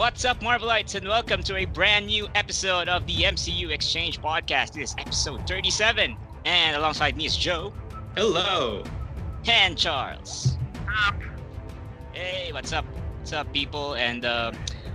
What's up, Marvelites, and welcome to a brand new episode of the MCU Exchange Podcast. This is episode 37, and alongside me is Joe. Hello. And Charles. Hey, what's up? What's up, people? And uh,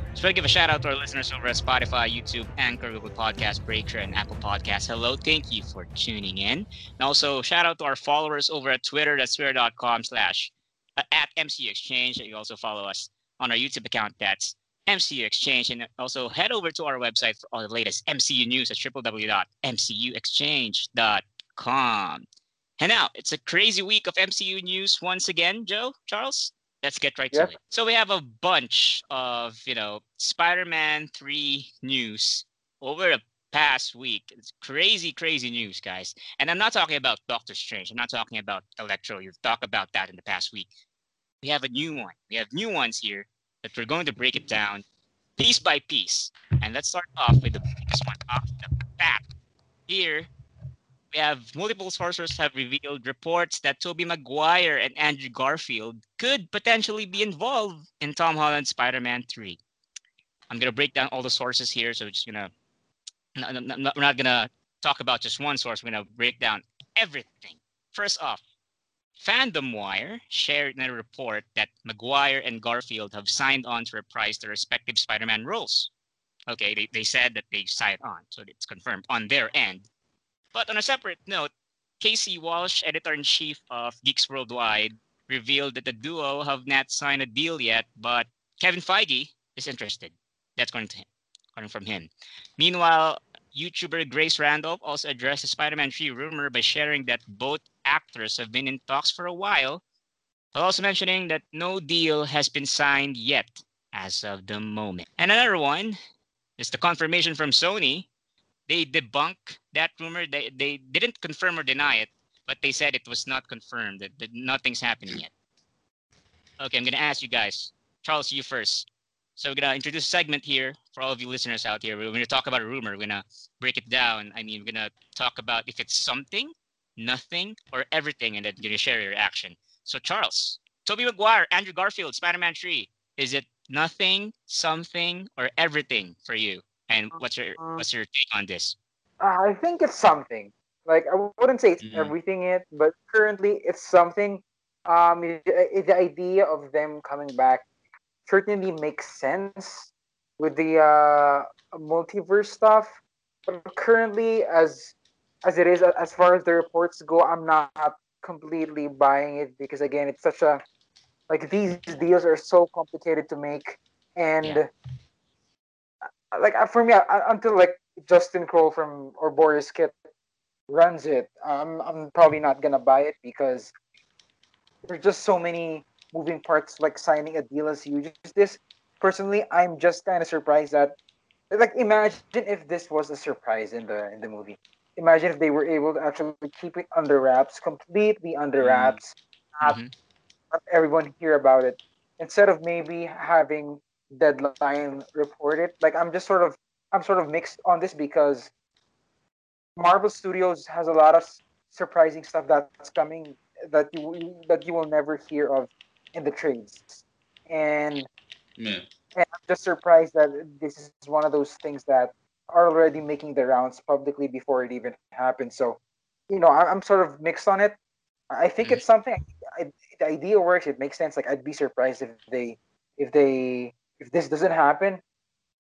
just want to give a shout out to our listeners over at Spotify, YouTube, Anchor, Google Podcast, Breaker, and Apple Podcasts. Hello, thank you for tuning in. And also, shout out to our followers over at Twitter. That's twitter.com slash uh, at MCU Exchange. You can also follow us on our YouTube account. That's MCU Exchange. And also head over to our website for all the latest MCU news at www.mcuexchange.com. And now it's a crazy week of MCU news once again, Joe, Charles. Let's get right Yeah. to it. So we have a bunch of, you know, Spider-Man 3 news over the past week. It's crazy, crazy news, guys. And I'm not talking about Doctor Strange. I'm not talking about Electro. You've talked about that in the past week. We have a new one. We have new ones here that we're going to break it down piece by piece. And let's start off with the biggest one off the bat. Here, we have multiple sources have revealed reports that Tobey Maguire and Andrew Garfield could potentially be involved in Tom Holland's Spider-Man 3. I'm gonna break down all the sources here, so we're just no, no, we're not gonna talk about just one source. We're gonna break down everything. First off, Fandom Wire shared in a report that Maguire and Garfield have signed on to reprise their respective Spider-Man roles. Okay, they, they said that they signed on, so it's confirmed on their end. But on a separate note, Casey Walsh, editor-in-chief of Geeks Worldwide, revealed that the duo have not signed a deal yet, but Kevin Feige is interested. That's going to him, coming from him. Meanwhile, YouTuber Grace Randolph also addressed the Spider-Man 3 rumor by sharing that both actors have been in talks for a while, while also mentioning that no deal has been signed yet as of the moment. And another one is the confirmation from Sony. They debunk that rumor. They, they didn't confirm or deny it, but they said it was not confirmed, that, that nothing's happening yet. Okay, I'm going to ask you guys. Charles, you first. So we're gonna introduce a segment here for all of you listeners out here. We're gonna talk about a rumor. We're gonna break it down. I mean, we're gonna talk about if it's something, nothing, or everything, and then gonna share your reaction. So Charles, Tobey Maguire, Andrew Garfield, Spider-Man 3. Is it nothing, something, or everything for you? And what's your what's your take on this? Uh, I think it's something. Like I wouldn't say it's Mhm. everything yet, but currently it's something. Um, the idea of them coming back certainly makes sense with the uh, multiverse stuff. But currently, as as it is, as far as the reports go, I'm not completely buying it because again, it's such a like these deals are so complicated to make, and Yeah. uh, like uh, for me, uh, until like Justin Kroll from or Boris Kit runs it, I'm I'm probably not gonna buy it because there's just so many moving parts like signing a deal as huge as this. Personally, I'm just kind of surprised that like imagine if this was a surprise in the in the movie. Imagine if they were able to actually keep it under wraps, completely under Mhm. wraps, not, Mhm. not everyone hear about it. Instead of maybe having deadline report it, like I'm just sort of I'm sort of mixed on this because Marvel Studios has a lot of surprising stuff that's coming that you that you will never hear of in the trades, and Yeah. and I'm just surprised that this is one of those things that are already making the rounds publicly before it even happens. So, you know, I- I'm sort of mixed on it. I think it's something. I, the idea works. It makes sense. Like I'd be surprised if they, if they, if this doesn't happen.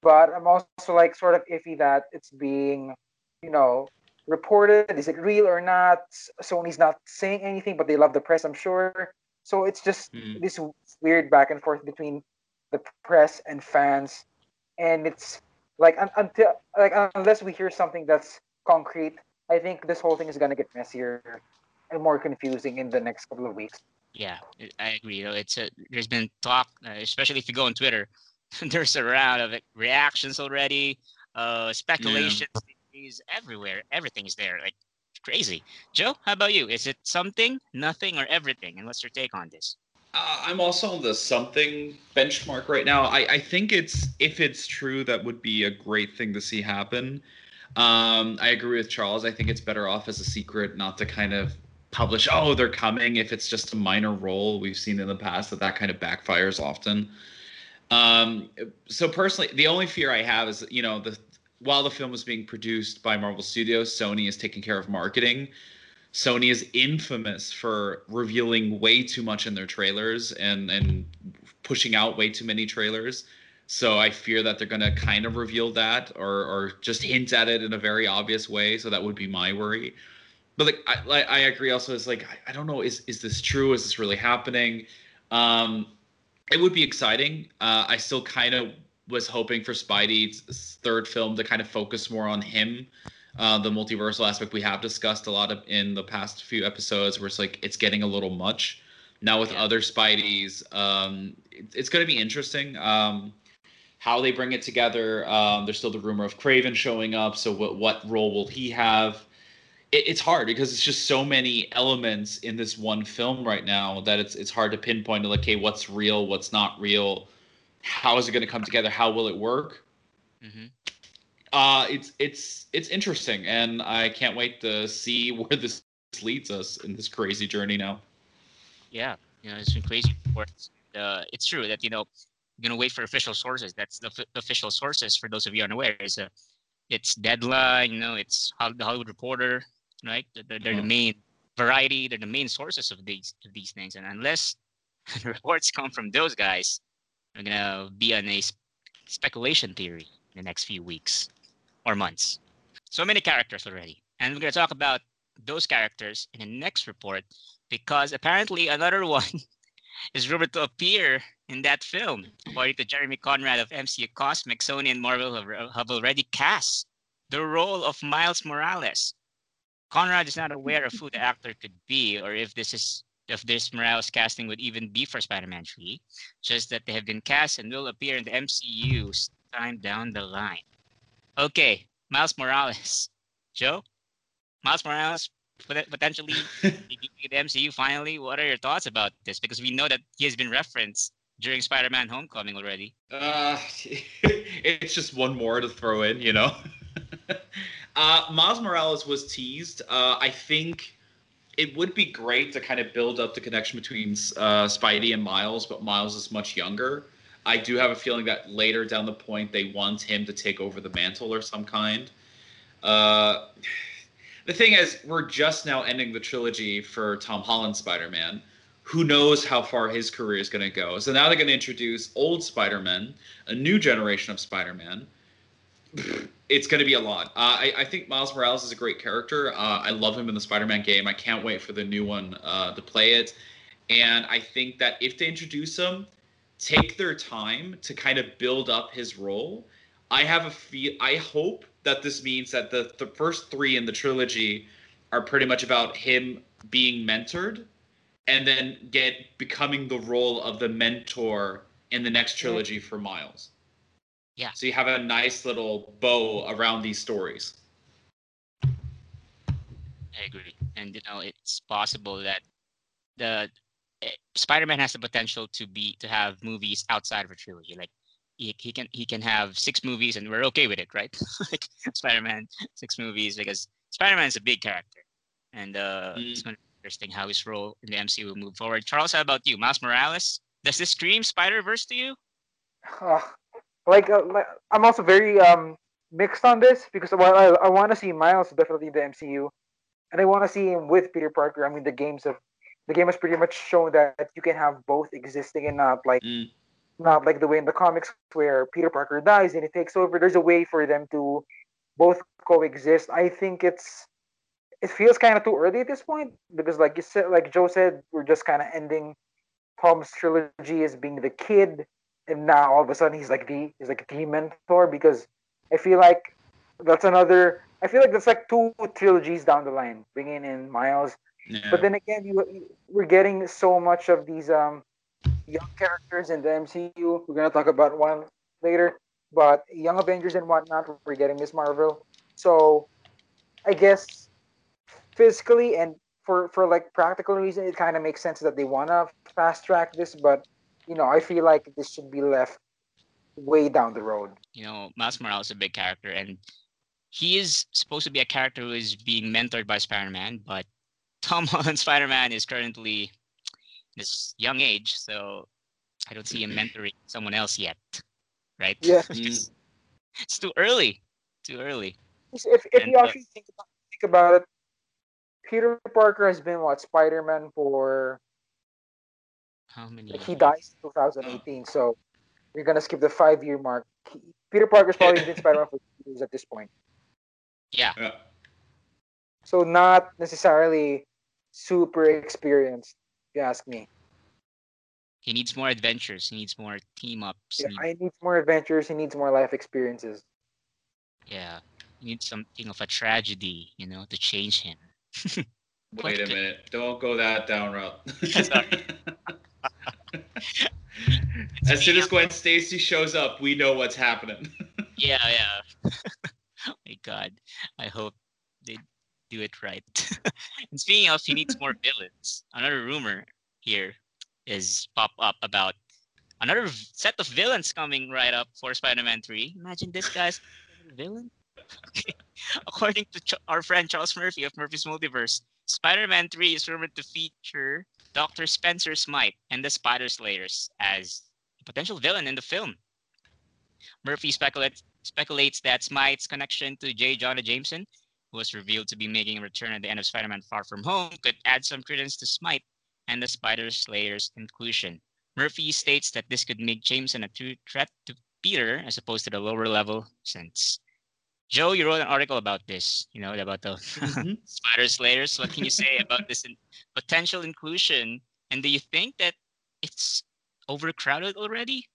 But I'm also like sort of iffy that it's being, you know, reported. Is it real or not? Sony's not saying anything, but they love the press. I'm sure. So it's just Mhm. this weird back and forth between the press and fans, and it's like un- until like unless we hear something that's concrete, I think this whole thing is gonna get messier and more confusing in the next couple of weeks. Yeah, I- I agree. You know, it's a, there's been talk, uh, especially if you go on Twitter, there's a round of it, reactions already, uh, speculations, theories everywhere. Everything is there, like crazy. Joe, how about you? Is it something, nothing, or everything? And what's your take on this? Uh, I'm also on the something benchmark right now. I, I think it's if it's true, that would be a great thing to see happen. Um, I agree with Charles. I think it's better off as a secret, not to kind of publish. Oh, they're coming. If it's just a minor role, we've seen in the past that that kind of backfires often. Um, so personally, the only fear I have is you know the while the film was being produced by Marvel Studios, Sony is taking care of marketing. Sony is infamous for revealing way too much in their trailers and and pushing out way too many trailers. So I fear that they're going to kind of reveal that or or just hint at it in a very obvious way. So that would be my worry. But like I, I agree also is like I, I don't know is is this true? Is this really happening? Um, it would be exciting. Uh, I still kind of was hoping for Spidey's third film to kind of focus more on him. Uh, the multiversal aspect we have discussed a lot of in the past few episodes, where it's like it's getting a little much. Now with yeah. other Spideys, um, it, it's going to be interesting um, how they bring it together. Um, there's still the rumor of Kraven showing up, so what what role will he have? It, it's hard because it's just so many elements in this one film right now that it's it's hard to pinpoint like, hey what's real, what's not real how is it going to come together? How will it work? Mm-hmm. Uh, it's it's it's interesting, and I can't wait to see where this leads us in this crazy journey now. Yeah, you know, it's been crazy. Uh, it's true that you know you're gonna wait for official sources. That's the, f- official sources for those of you unaware. Is a, it's Deadline. You know, it's the Hollywood Reporter, right? They're, they're mm-hmm. the main variety. They're the main sources of these of these things. And unless the reports come from those guys, we're gonna be on a speculation theory in the next few weeks or months. So many characters already, and we're gonna talk about those characters in the next report because apparently another one is rumored to appear in that film. According to Jeremy Conrad of MCU Cosmic, Sony and Marvel have, have already cast the role of Miles Morales. Conrad is not aware of who the actor could be or if this is if this Morales casting would even be for Spider-Man 3, just that they have been cast and will appear in the MCU time down the line. Okay, Miles Morales. Joe? Miles Morales potentially the MCU finally. What are your thoughts about this? Because we know that he has been referenced during Spider-Man Homecoming already. Uh, it's just one more to throw in, you know. uh, Miles Morales was teased. Uh, I think it would be great to kind of build up the connection between uh, Spidey and Miles, but Miles is much younger. I do have a feeling that later down the point they want him to take over the mantle or some kind. Uh, the thing is, we're just now ending the trilogy for Tom Holland Spider Man. Who knows how far his career is going to go? So now they're going to introduce old Spider Man, a new generation of Spider Man it's going to be a lot. Uh, I, I, think Miles Morales is a great character. Uh, I love him in the Spider-Man game. I can't wait for the new one uh, to play it. And I think that if they introduce him, take their time to kind of build up his role. I have a feel. I hope that this means that the the first three in the trilogy are pretty much about him being mentored, and then get becoming the role of the mentor in the next trilogy for Miles. Yeah. So you have a nice little bow around these stories. I agree, and you know it's possible that the Spider-Man has the potential to be to have movies outside of a trilogy. Like he, he can he can have six movies, and we're okay with it, right? like Spider-Man six movies because Spider-Man is a big character, and uh, mm. it's going to be interesting how his role in the MCU will move forward. Charles, how about you, Miles Morales? Does this scream Spider Verse to you? Uh, like, uh, like I'm also very um mixed on this because while I, I want to see Miles definitely in the MCU, and I want to see him with Peter Parker. I mean, the games have the game has pretty much shown that you can have both existing and not like mm. not like the way in the comics where Peter Parker dies and he takes over. There's a way for them to both coexist. I think it's it feels kind of too early at this point because like you said, like Joe said, we're just kind of ending Tom's trilogy as being the kid and now all of a sudden he's like the he's like the mentor because I feel like that's another. I feel like that's like two trilogies down the line, bringing in Miles. Yeah. But then again, you we're getting so much of these um young characters in the MCU. We're gonna talk about one later, but Young Avengers and whatnot. We're getting Miss Marvel. So I guess physically and for for like practical reason, it kind of makes sense that they wanna fast track this, but you know, I feel like this should be left way down the road. You know, Miles Morales is a big character, and he is supposed to be a character who is being mentored by Spider-Man, but Tom Holland Spider-Man is currently this young age, so I don't see him mentoring someone else yet, right? Yeah. Because it's too early. Too early. If if And, you uh, actually think about, think about it, Peter Parker has been what Spider-Man for How many? like, he dies in 2018, so you're gonna skip the five-year mark. He, Peter Parker's probably been Spider-Man for years at this point, Yeah. Yeah. so not necessarily super experienced. If you ask me. He needs more adventures. He needs more team ups. Yeah, He- I need more adventures. He needs more life experiences. yeah. He needs something of a tragedy, you know, to change him. Wait a minute. Don't go that down route. As soon as Gwen Stacy shows up, we know what's happening. Yeah, yeah. oh my god. I hope they do it right. and speaking of, he needs more villains. Another rumor here is pop up about another set of villains coming right up for Spider-Man 3. Imagine this guy's villain. Okay. According to Ch- our friend Charles Murphy of Murphy's Multiverse, Spider-Man 3 is rumored to feature Dr. Spencer Smythe and the Spider Slayers as a potential villain in the film. Murphy speculates speculates that Smythe's connection to J. Jonah Jameson, who was revealed to be making a return at the end of Spider-Man Far From Home, could add some credence to Smythe and the Spider Slayer's inclusion. Murphy states that this could make Jameson a true threat to Peter as opposed to the lower level sense. Joe, you wrote an article about this, you know, about the Mhm. Spider Slayers. What can you say about this in- potential inclusion? And do you think that it's overcrowded already?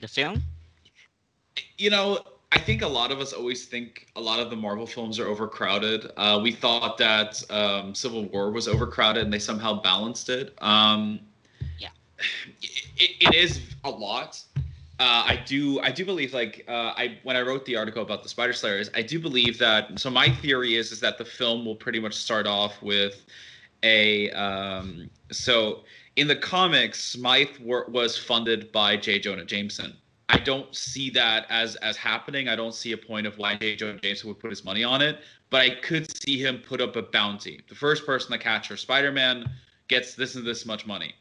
The film? you know, I think a lot of us always think a lot of the Marvel films are overcrowded. Uh, we thought that um, Civil War was overcrowded, and they somehow balanced it. Um, Yeah. it, it is a lot. Uh, I do, I do believe, like, uh, I when I wrote the article about the Spider Slayers, I do believe that. So my theory is is that the film will pretty much start off with a. Um, so in the comics, Smythe were, was funded by J. Jonah Jameson. I don't see that as as happening. I don't see a point of why Joe Jameson would put his money on it, but I could see him put up a bounty. The first person to capture Spider-Man gets this and this much money.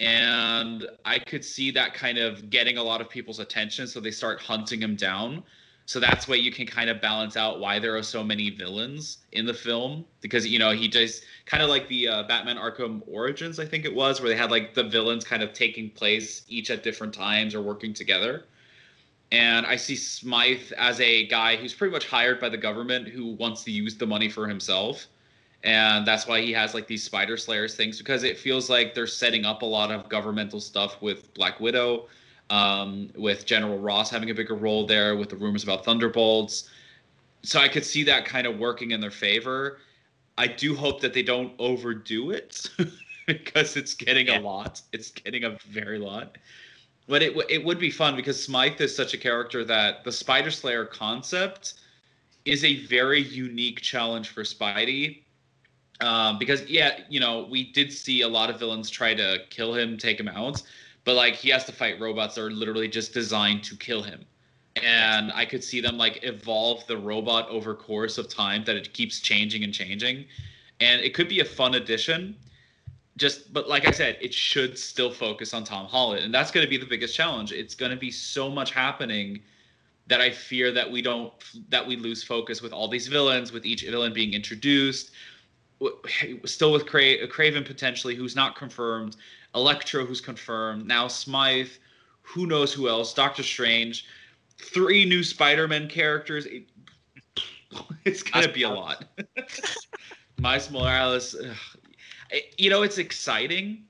And I could see that kind of getting a lot of people's attention, so they start hunting him down. So that's why you can kind of balance out why there are so many villains in the film because you know he does kind of like the uh, Batman Arkham Origins I think it was where they had like the villains kind of taking place each at different times or working together. And I see Smythe as a guy who's pretty much hired by the government who wants to use the money for himself. And that's why he has like these Spider Slayers things because it feels like they're setting up a lot of governmental stuff with Black Widow, um, with General Ross having a bigger role there, with the rumors about Thunderbolts. So I could see that kind of working in their favor. I do hope that they don't overdo it because it's getting Yeah. a lot. It's getting a very lot. But it, it would be fun because Smythe is such a character that the Spider Slayer concept is a very unique challenge for Spidey. Um, because yeah, you know, we did see a lot of villains try to kill him, take him out, but like he has to fight robots that are literally just designed to kill him. And I could see them like evolve the robot over course of time that it keeps changing and changing. And it could be a fun addition. Just but like I said, it should still focus on Tom Holland. And that's gonna be the biggest challenge. It's gonna be so much happening that I fear that we don't that we lose focus with all these villains, with each villain being introduced, still with Cra- Kraven potentially, who's not confirmed, Electro, who's confirmed, now Smythe, who knows who else, Doctor Strange, three new Spider-Man characters. It- it's gonna be a lot. Miles Morales, ugh. You know, it's exciting,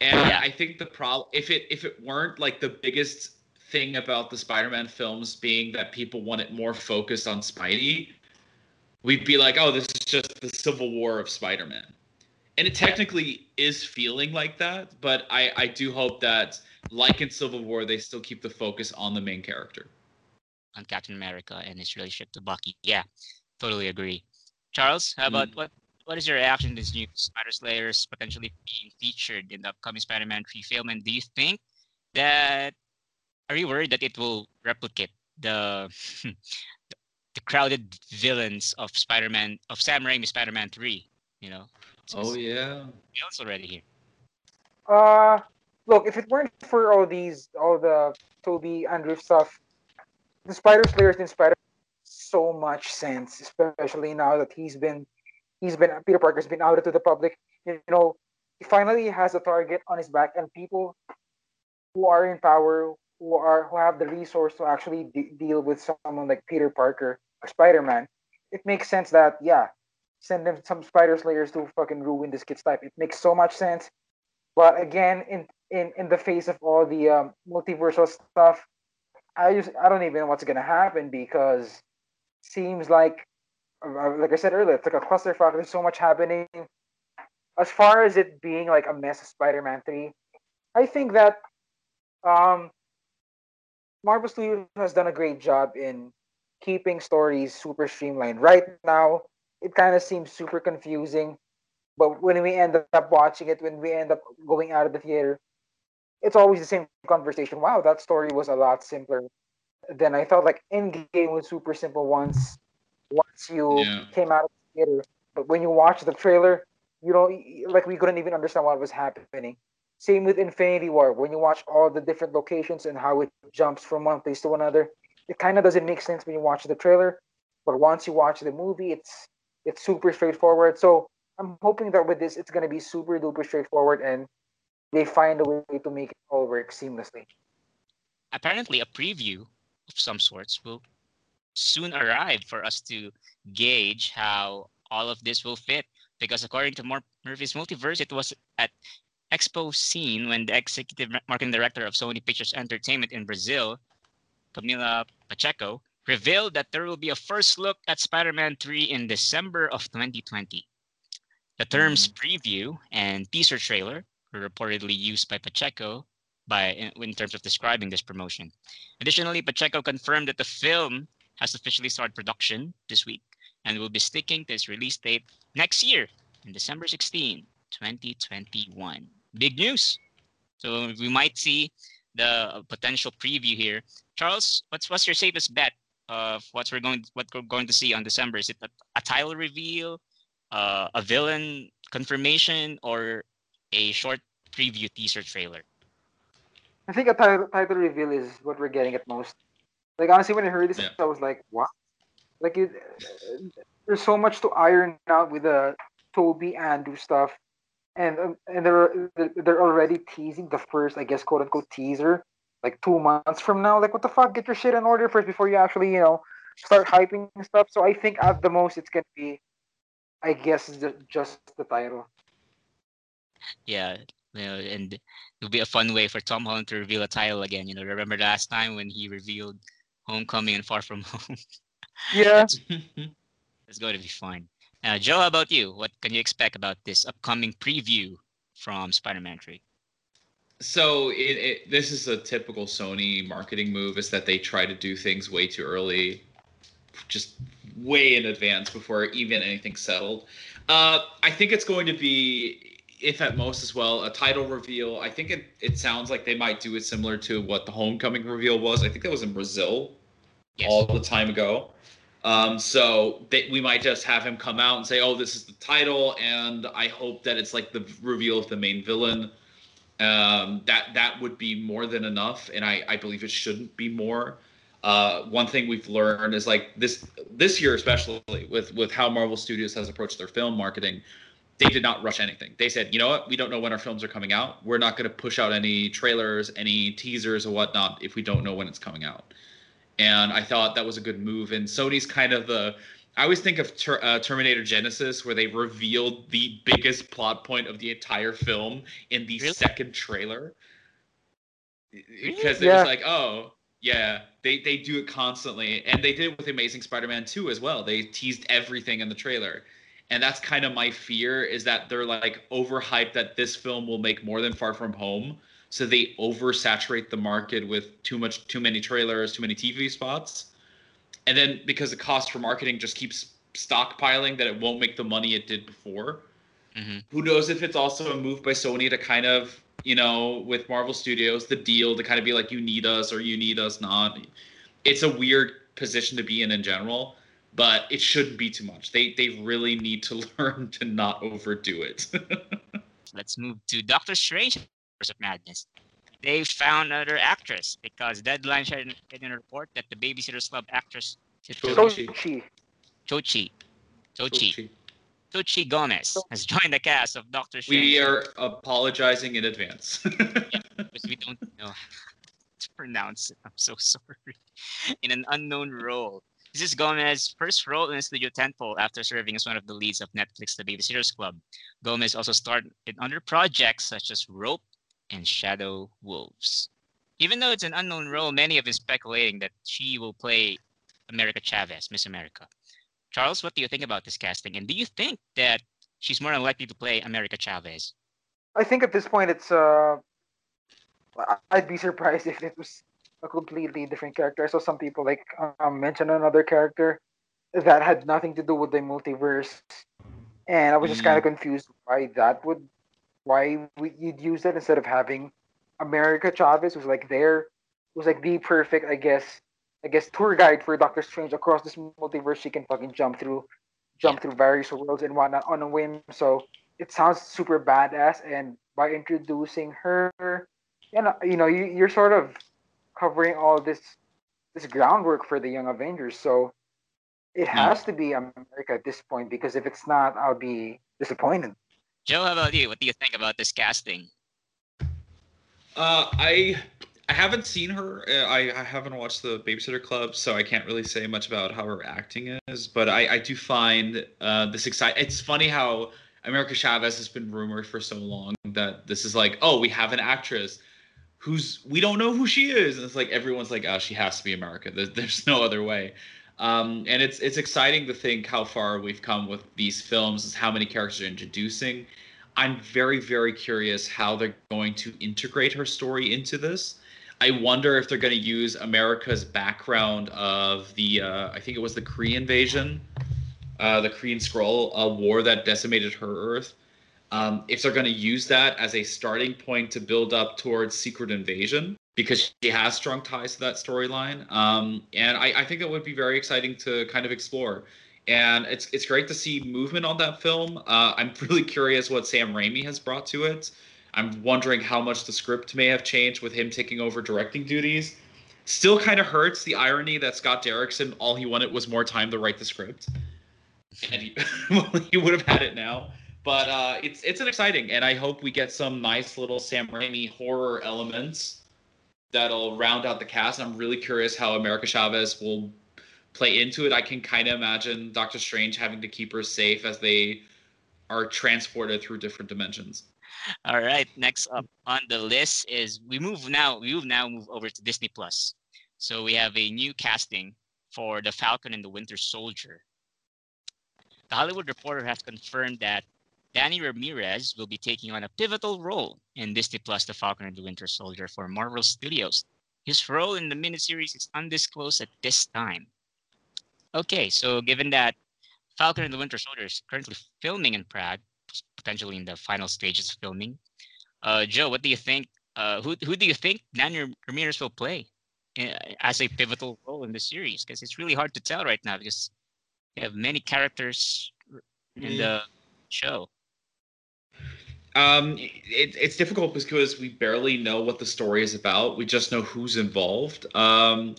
and Yeah. I think the problem if it if it weren't like the biggest thing about the Spider-Man films being that people want it more focused on Spidey, we'd be like, oh, this is just the Civil War of Spider-Man. And it technically is feeling like that, but I, I do hope that, like in Civil War, they still keep the focus on the main character. on Captain America and his relationship to Bucky. Yeah, totally agree. Charles, how about hmm. what? What is your reaction to this new Spider Slayers potentially being featured in the upcoming Spider-Man 3 film? And do you think that are you worried that it will replicate the the crowded villains of Spider-Man of Sam Raimi Spider-Man 3? You know, Oh yeah. villains already here. Uh, look, if it weren't for all these, all the Tobey Andrew stuff, the Spider Slayers in Spider so much sense, especially now that he's been, he's been Peter Parker's been outed to the public. You know, he finally has a target on his back, and people who are in power, who are who have the resource to actually de- deal with someone like Peter Parker or Spider Man, it makes sense that yeah, send them some Spider Slayers to fucking ruin this kid's life. It makes so much sense. But again, in in in the face of all the um, multiversal stuff, I just I don't even know what's gonna happen because seems like like I said earlier, it's like a clusterfuck. There's so much happening. As far as it being like a mess of Spider-Man 3, I think that um, Marvel Studios has done a great job in keeping stories super streamlined. Right now, it kind of seems super confusing, but when we end up watching it, when we end up going out of the theater, it's always the same conversation. Wow, that story was a lot simpler than I thought. Like Endgame was super simple once once you Yeah. came out of the theater, but when you watch the trailer, you don't like we couldn't even understand what was happening. Same with Infinity War. When you watch all the different locations and how it jumps from one place to another, it kind of doesn't make sense when you watch the trailer. But once you watch the movie, it's it's super straightforward. So I'm hoping that with this, it's gonna be super duper straightforward and they find a way to make it all work seamlessly. apparently a preview of some sorts will soon arrive for us to gauge how all of this will fit. Because according to Mur- Murphy's Multiverse, it was at Expocine when the executive marketing director of Sony Pictures Entertainment in Brazil, Camila Pacheco, revealed that there will be a first look at Spider-Man 3 in December of 2020. The terms mm-hmm. preview and teaser trailer were reportedly used by Pacheco by in, in terms of describing this promotion. Additionally, Pacheco confirmed that the film has officially started production this week and will be sticking to its release date next year, in December 16, 2021. Big news. So we might see the potential preview here. Charles, what's what's your safest bet of what we're going what we're going to see on December? Is it a, a title reveal, uh, a villain confirmation, or a short preview teaser trailer? I think a title, title reveal is what we're getting at most. Like honestly, when I heard this, Yeah. I was like, "What?" Like it, there's so much to iron out with the Tobey Andrew stuff, and um, and they're they're already teasing the first, I guess, quote unquote teaser, like two months from now. Like, what the fuck? Get your shit in order first before you actually, you know, start hyping stuff. So I think at the most it's gonna be, I guess, ju- just the title. Yeah, you know, and it'll be a fun way for Tom Holland to reveal a title again. You know, remember last time when he revealed Homecoming and Far From Home? Yeah. it's going to be fun. Uh, Joe, how about you? What can you expect about this upcoming preview from Spider-Man 3? So it, it this is a typical Sony marketing move is that they try to do things way too early, just way in advance before even anything's settled. Uh, I think it's going to be, if at most as well, a title reveal. I think it, it sounds like they might do it similar to what the Homecoming reveal was. I think that was in Brazil Yes. all the time ago. Um, so they, we might just have him come out and say, "Oh, this is the title," and I hope that it's like the reveal of the main villain. Um, that that would be more than enough, and I, I believe it shouldn't be more. Uh, one thing we've learned is like this this year, especially with with how Marvel Studios has approached their film marketing, they did not rush anything. They said, you know what, we don't know when our films are coming out. We're not going to push out any trailers, any teasers, or whatnot if we don't know when it's coming out and I thought that was a good move. And Sony's kind of the I always think of ter- uh, Terminator Genisys, where they revealed the biggest plot point of the entire film in the Really? second trailer, because it Yeah. was like, oh yeah, they they do it constantly, and they did it with Amazing Spider-Man 2 as well. They teased everything in the trailer. And that's kind of my fear is that they're like overhyped that this film will make more than Far From Home, so they oversaturate the market with too much too many trailers too many tv spots. And then because the cost for marketing just keeps stockpiling that it won't make the money it did before. Hmm who knows if it's also a move by sony to kind of you know with marvel studios the deal to kind of be like you need us or you need us not. It's a weird position to be in in general but it shouldn't be too much they they really need to learn to not overdo it Let's move to Doctor Strange of Madness. They found another actress because Deadline shared in a report that the Babysitters Club actress Chochi. Chochi. Chochi Chochi Chochi. Chochi Gomez has joined the cast of Doctor Strange. We are apologizing in advance. because we don't know how to pronounce it. I'm so sorry. In an unknown role. This is Gomez's first role in studio tentpole after serving as one of the leads of Netflix The Babysitters Club. Gomez also starred in other projects such as Rope and Shadow Wolves. Even though it's an unknown role, many have been speculating that she will play America Chavez, Miss America. Charles, what do you think about this casting? And do you think that she's more likely to play America Chavez? I think at this point it's uh, I'd be surprised if it was a completely different character. I saw some people like um, mention another character that had nothing to do with the multiverse, and I was just kind of confused why that would, why we, you'd use that instead of having America Chavez was like there, was like the perfect, I guess, I guess tour guide for Doctor Strange across this multiverse. She can fucking jump through, jump through various worlds and whatnot on a whim. So it sounds super badass, and by introducing her, you know, you know, you, you're sort of covering all this this groundwork for the Young Avengers. So it has to be America at this point because if it's not, I'll be disappointed. Joe, how about you? What do you think about this casting? Uh, I I haven't seen her. Uh, I, I haven't watched the Babysitter Club, so I can't really say much about how her acting is. But I, I do find uh, this exciting. It's funny how America Chavez has been rumored for so long that this is like, oh, we have an actress who's we don't know who she is, and it's like everyone's like, oh, she has to be America. There's, there's no other way. Um, and it's it's exciting to think how far we've come with these films, is how many characters are introducing. I'm very, very curious how they're going to integrate her story into this. I wonder if they're going to use America's background of the, uh, I think it was the Kree invasion, uh, the Kree and Skrull, a war that decimated her Earth. Um, if they're going to use that as a starting point to build up towards Secret Invasion, because she has strong ties to that storyline. Um, and I, I think that would be very exciting to kind of explore and it's it's great to see movement on that film. Uh, I'm really curious what Sam Raimi has brought to it. I'm wondering how much the script may have changed with him taking over directing duties. Still kind of hurts the irony that Scott Derrickson all he wanted was more time to write the script, and he, well, he would have had it now. But uh, it's it's an exciting, and I hope we get some nice little Sam Raimi horror elements that'll round out the cast. I'm really curious how America Chavez will play into it. I can kind of imagine Doctor Strange having to keep her safe as they are transported through different dimensions. All right, next up on the list is we move now. We move now move over to Disney Plus. So we have a new casting for the Falcon and the Winter Soldier. The Hollywood Reporter has confirmed that Danny Ramirez will be taking on a pivotal role in Disney Plus The Falcon and the Winter Soldier for Marvel Studios. His role in the miniseries is undisclosed at this time. Okay, so given that Falcon and the Winter Soldier is currently filming in Prague, potentially in the final stages of filming, uh, Joe, what do you think? Uh, who who do you think Danny Ramirez will play uh, as a pivotal role in the series? Because it's really hard to tell right now because you have many characters in the show. Um, it, it's difficult because we barely know what the story is about. We just know who's involved. Um,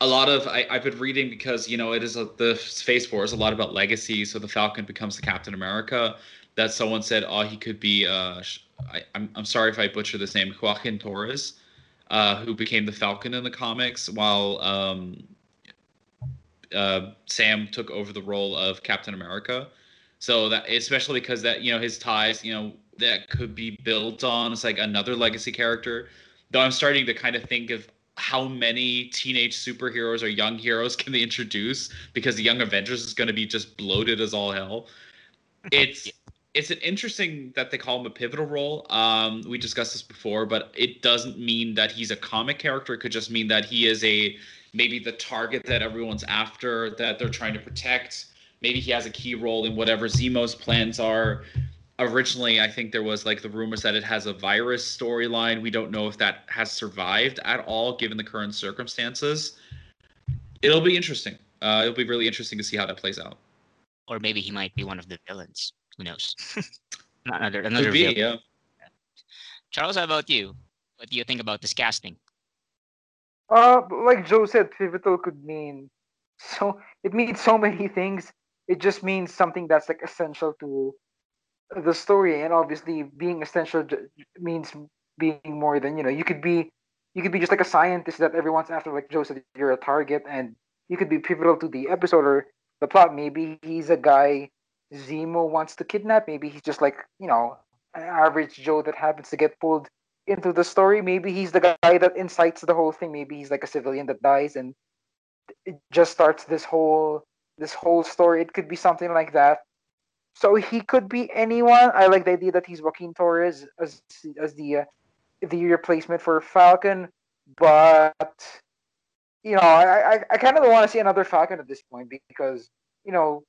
a lot of I, I've been reading because you know it is a, the Phase Four is a lot about legacy. So the Falcon becomes the Captain America. That someone said, oh, he could be. Uh, I, I'm I'm sorry if I butcher this name, Joaquin Torres, uh, who became the Falcon in the comics, while um, uh, Sam took over the role of Captain America. So that especially because that you know his ties, you know that could be built on. It's like another legacy character. Though I'm starting to kind of think of how many teenage superheroes or young heroes can they introduce because the Young Avengers is going to be just bloated as all hell. It's it's an interesting that they call him a pivotal role. Um, we discussed this before, but it doesn't mean that he's a comic character. It could just mean that he is a maybe the target that everyone's after that they're trying to protect. Maybe he has a key role in whatever Zemo's plans are originally i think there was like the rumors that it has a virus storyline we don't know if that has survived at all given the current circumstances it'll be interesting uh, it'll be really interesting to see how that plays out Or maybe he might be one of the villains. Who knows? another another Could be, villain. yeah Charles, how about you? What do you think about this casting? Uh, like Joe said, pivotal could mean so it means so many things. It just means something that's like essential to the story, and obviously being essential means being more than you know. You could be you could be just like a scientist that everyone's after, like Joe said, you're a target, and you could be pivotal to the episode or the plot. Maybe he's a guy Zemo wants to kidnap. Maybe he's just like you know an average Joe that happens to get pulled into the story. Maybe he's the guy that incites the whole thing. Maybe he's like a civilian that dies and it just starts this whole this whole story. It could be something like that. So he could be anyone. I like the idea that he's Joaquin Torres as as the uh, the replacement for Falcon, but you know, I I, I kind of want to see another Falcon at this point because you know,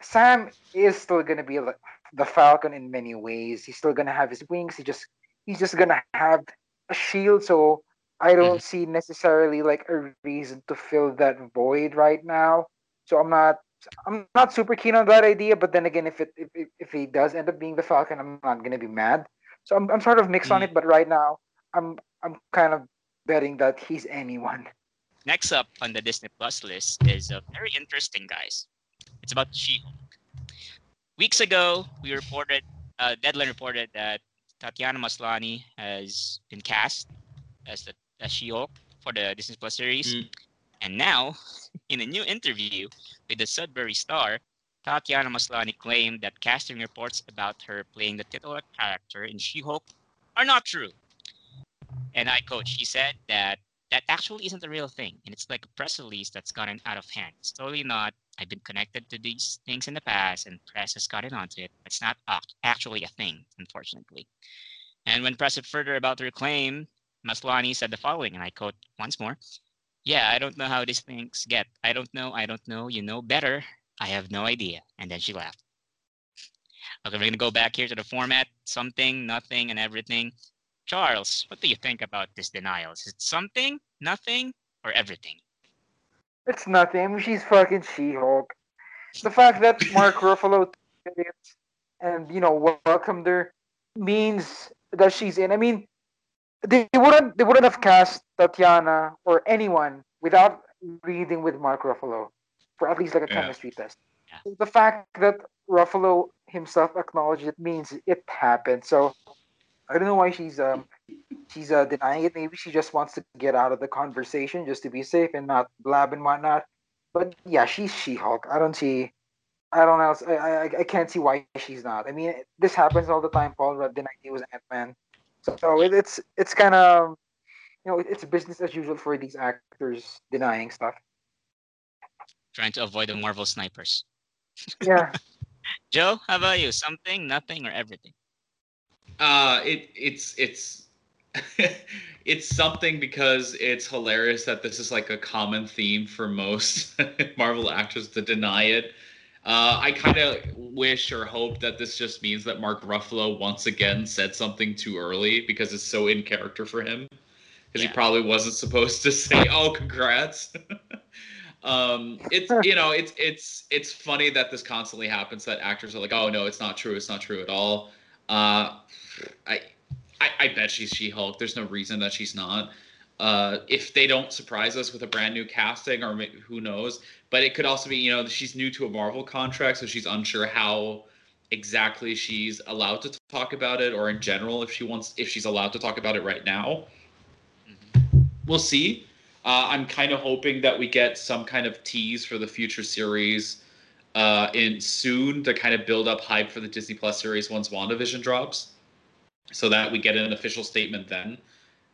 Sam is still gonna be the Falcon in many ways. He's still gonna have his wings. He just he's just gonna have a shield. So I don't see necessarily like a reason to fill that void right now. So I'm not I'm not super keen on that idea. But then again, if it if, if, if he does end up being the Falcon, I'm not gonna be mad. So I'm I'm sort of mixed on Mm. it. But right now, I'm I'm kind of betting that he's anyone. Next up on the Disney Plus list is a very interesting, guys. It's about She-Hulk. Weeks ago, we reported, uh, Deadline reported that Tatiana Maslany has been cast as the as She-Hulk for the Disney Plus series, Mm. And now, in a new interview with the Sudbury Star, Tatiana Maslany claimed that casting reports about her playing the titular character in She-Hulk are not true. And I quote, she said that that actually isn't a real thing. And it's like a press release that's gotten out of hand. It's totally not. I've been connected to these things in the past and press has gotten onto it. It's not actually a thing, unfortunately. And when pressed further about her claim, Maslany said the following, and I quote once more Yeah, I don't know how these things get. I don't know. I don't know. You know better. I have no idea. And then she laughed. Okay, we're going to go back here to the format something, nothing, and everything. Charles, what do you think about this denial? Is it something, nothing, or everything? It's nothing. I mean, she's fucking She-Hulk. The fact that Mark Ruffalo and you know welcomed her means that she's in. I mean, they wouldn't they wouldn't have cast Tatiana or anyone without reading with Mark Ruffalo for at least like a Yeah. chemistry test. Yeah. The fact that Ruffalo himself acknowledged it means it happened. So I don't know why she's um she's uh, denying it. Maybe she just wants to get out of the conversation just to be safe and not blab and whatnot. But yeah, she's She-Hulk. I don't see. I don't know. I, I I can't see why she's not. I mean, this happens all the time. Paul Rudd denied he was Ant Man, so, so it, it's it's kind of you know it's business as usual for these actors denying stuff. Trying to avoid the Marvel snipers. Yeah, Joe, how about you? Something, nothing, or everything? Uh, it it's it's it's something because it's hilarious that this is like a common theme for most Marvel actors to deny it. Uh, I kind of wish or hope that this just means that Mark Ruffalo once again said something too early because it's so in character for him. Because Yeah. he probably wasn't supposed to say, "Oh, congrats." um, it's you know it's it's it's funny that this constantly happens. That actors are like, "Oh no, it's not true. It's not true at all." Uh, I, I I bet she's She-Hulk. There's no reason that she's not. Uh, if they don't surprise us with a brand new casting, or who knows, but it could also be, you know, she's new to a Marvel contract, so she's unsure how exactly she's allowed to talk about it, or in general, if she wants, if she's allowed to talk about it right now. Mhm. We'll see. Uh, I'm kind of hoping that we get some kind of tease for the future series uh, in soon to kind of build up hype for the Disney Plus series once WandaVision drops, so that we get an official statement then.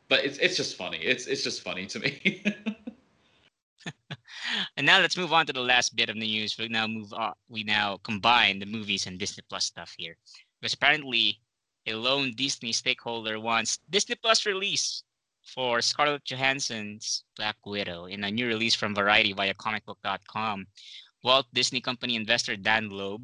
But it's it's just funny. It's it's just funny to me. And now let's move on to the last bit of the news. We now move on. We now combine the movies and Disney Plus stuff here, because apparently a lone Disney stakeholder wants Disney Plus release for Scarlett Johansson's Black Widow in a new release from Variety via comicbook.com. Walt Disney Company investor Dan Loeb,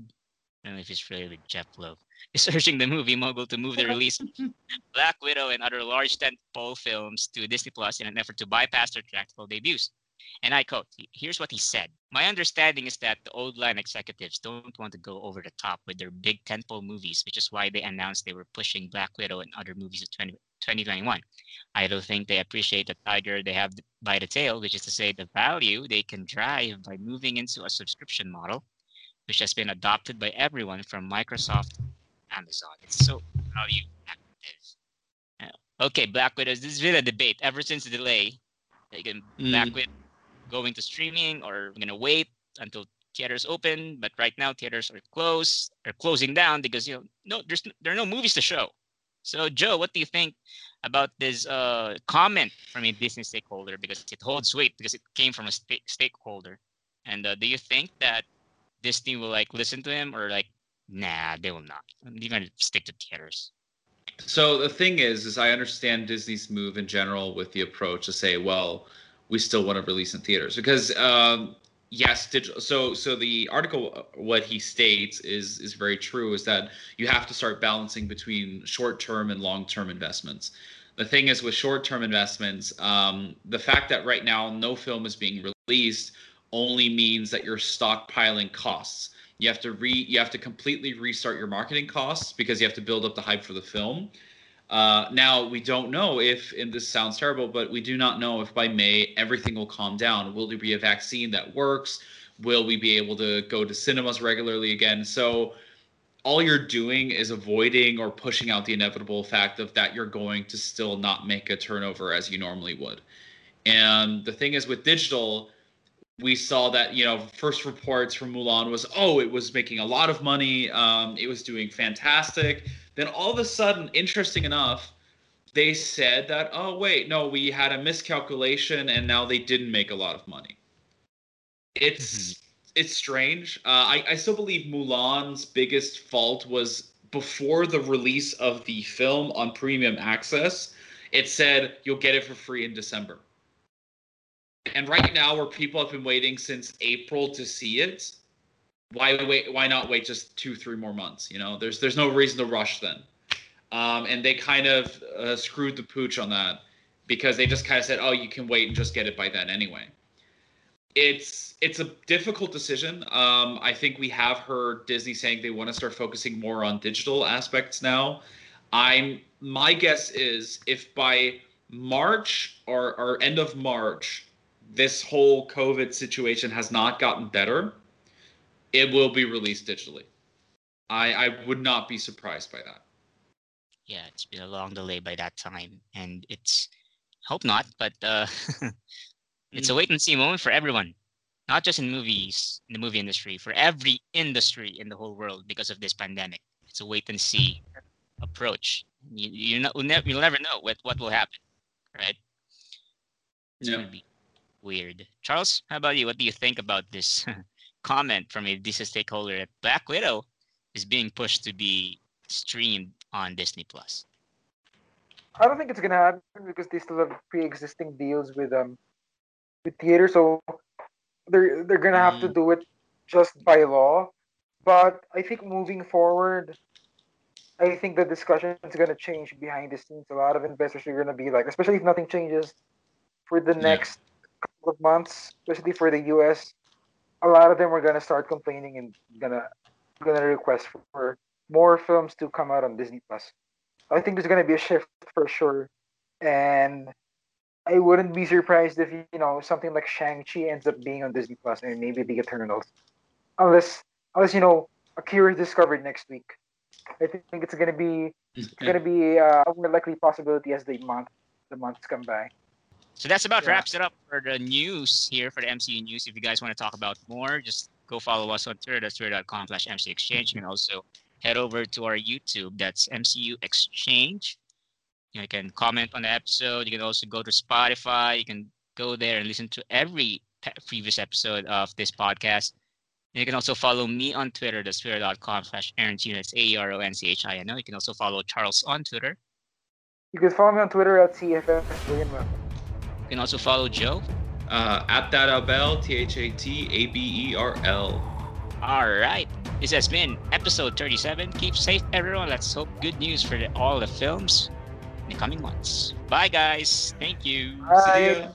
I don't know if it's related with Jeph Loeb, is urging the movie mogul to move the release of Black Widow and other large tentpole films to Disney Plus in an effort to bypass their theatrical debuts. And I quote, here's what he said. My understanding is that the old line executives don't want to go over the top with their big tentpole movies, which is why they announced they were pushing Black Widow and other movies in 20, 2021. I don't think they appreciate the tiger they have by the tail, which is to say the value they can drive by moving into a subscription model, which has been adopted by everyone from Microsoft Amazon. It's so value active. Okay, Black Widow, this has been a debate ever since the delay. They can mm. Black Widow going to streaming or we're gonna wait until theaters open. But right now theaters are closed, are closing down because you know no there's there are no movies to show. So Joe, what do you think about this uh, comment from a business stakeholder because it holds weight because it came from a st- stakeholder? And uh, do you think that Disney will like listen to him or like nah they will not? They're gonna stick to theaters. So the thing is, is I understand Disney's move in general with the approach to say, well, we still want to release in theaters because um, yes digital so so the article uh, what he states is is very true is that you have to start balancing between short term and long term investments the thing is with short term investments um, the fact that right now no film is being released only means that you're stockpiling costs you have to re you have to completely restart your marketing costs because you have to build up the hype for the film uh, now we don't know if, and this sounds terrible, but we do not know if by May everything will calm down. Will there be a vaccine that works? Will we be able to go to cinemas regularly again? So all you're doing is avoiding or pushing out the inevitable fact of that you're going to still not make a turnover as you normally would. And the thing is with digital, we saw that you know first reports from Mulan was oh it was making a lot of money, um, it was doing fantastic then all of a sudden, interesting enough, they said that, oh, wait, no, we had a miscalculation and now they didn't make a lot of money. It's. Mm-hmm. It's strange. Uh, I, I still believe Mulan's biggest fault was before the release of the film on premium access, it said you'll get it for free in December. And right now, where people have been waiting since April to see it, why wait? Why not wait just two, three more months? You know, there's there's no reason to rush then. Um, and they kind of uh, screwed the pooch on that because they just kind of said, "Oh, you can wait and just get it by then anyway." It's it's a difficult decision. Um, I think we have heard Disney saying they want to start focusing more on digital aspects now. I'm my guess is if by March or, or end of March, this whole COVID situation has not gotten better, it will be released digitally. I I would not be surprised by that. Yeah, it's been a long delay by that time, and it's hope not, but uh, it's a mm. wait and see moment for everyone, not just in movies, in the movie industry, for every industry in the whole world because of this pandemic. It's a wait and see approach. You you know you'll never, you'll never know what what will happen, right? It's yeah. gonna be weird. Charles, how about you? What do you think about this comment from a Disney stakeholder that Black Widow is being pushed to be streamed on Disney Plus. I don't think it's gonna happen because they still have pre-existing deals with um with theater, so they're they're gonna have mm. to do it just by law. But I think moving forward, I think the discussion is gonna change behind the scenes. A lot of investors are gonna be like, especially if nothing changes for the next yeah. Couple of months, especially for the US, a lot of them are gonna start complaining and gonna gonna request for more films to come out on Disney Plus. I think there's gonna be a shift for sure, and I wouldn't be surprised if you know something like Shang Chi ends up being on Disney Plus and maybe the Eternals, unless unless you know Akira is discovered next week. I think it's gonna be it's gonna be uh, a more likely possibility as the month the months come by. So that's about yeah. wraps it up for the news here for the MCU news. If you guys want to talk about more, just go follow us on Twitter. That's twitter.com slash MC Exchange. You can also head over to our YouTube. That's MCU Exchange. You can comment on the episode. You can also go to Spotify. You can go there and listen to every previous episode of this podcast. And you can also follow me on Twitter. That's twitter.com slash Aeronchino. That's A-E-R-O-N-C-H-I-N-O. You can also follow Charles on Twitter. You can follow me on Twitter at CFF you can also follow Joe. Uh, at that Abel, T H A T A B E R L. All right. This has been episode 37. Keep safe, everyone. Let's hope good news for the, all the films in the coming months. Bye, guys. Thank you. Bye. See you.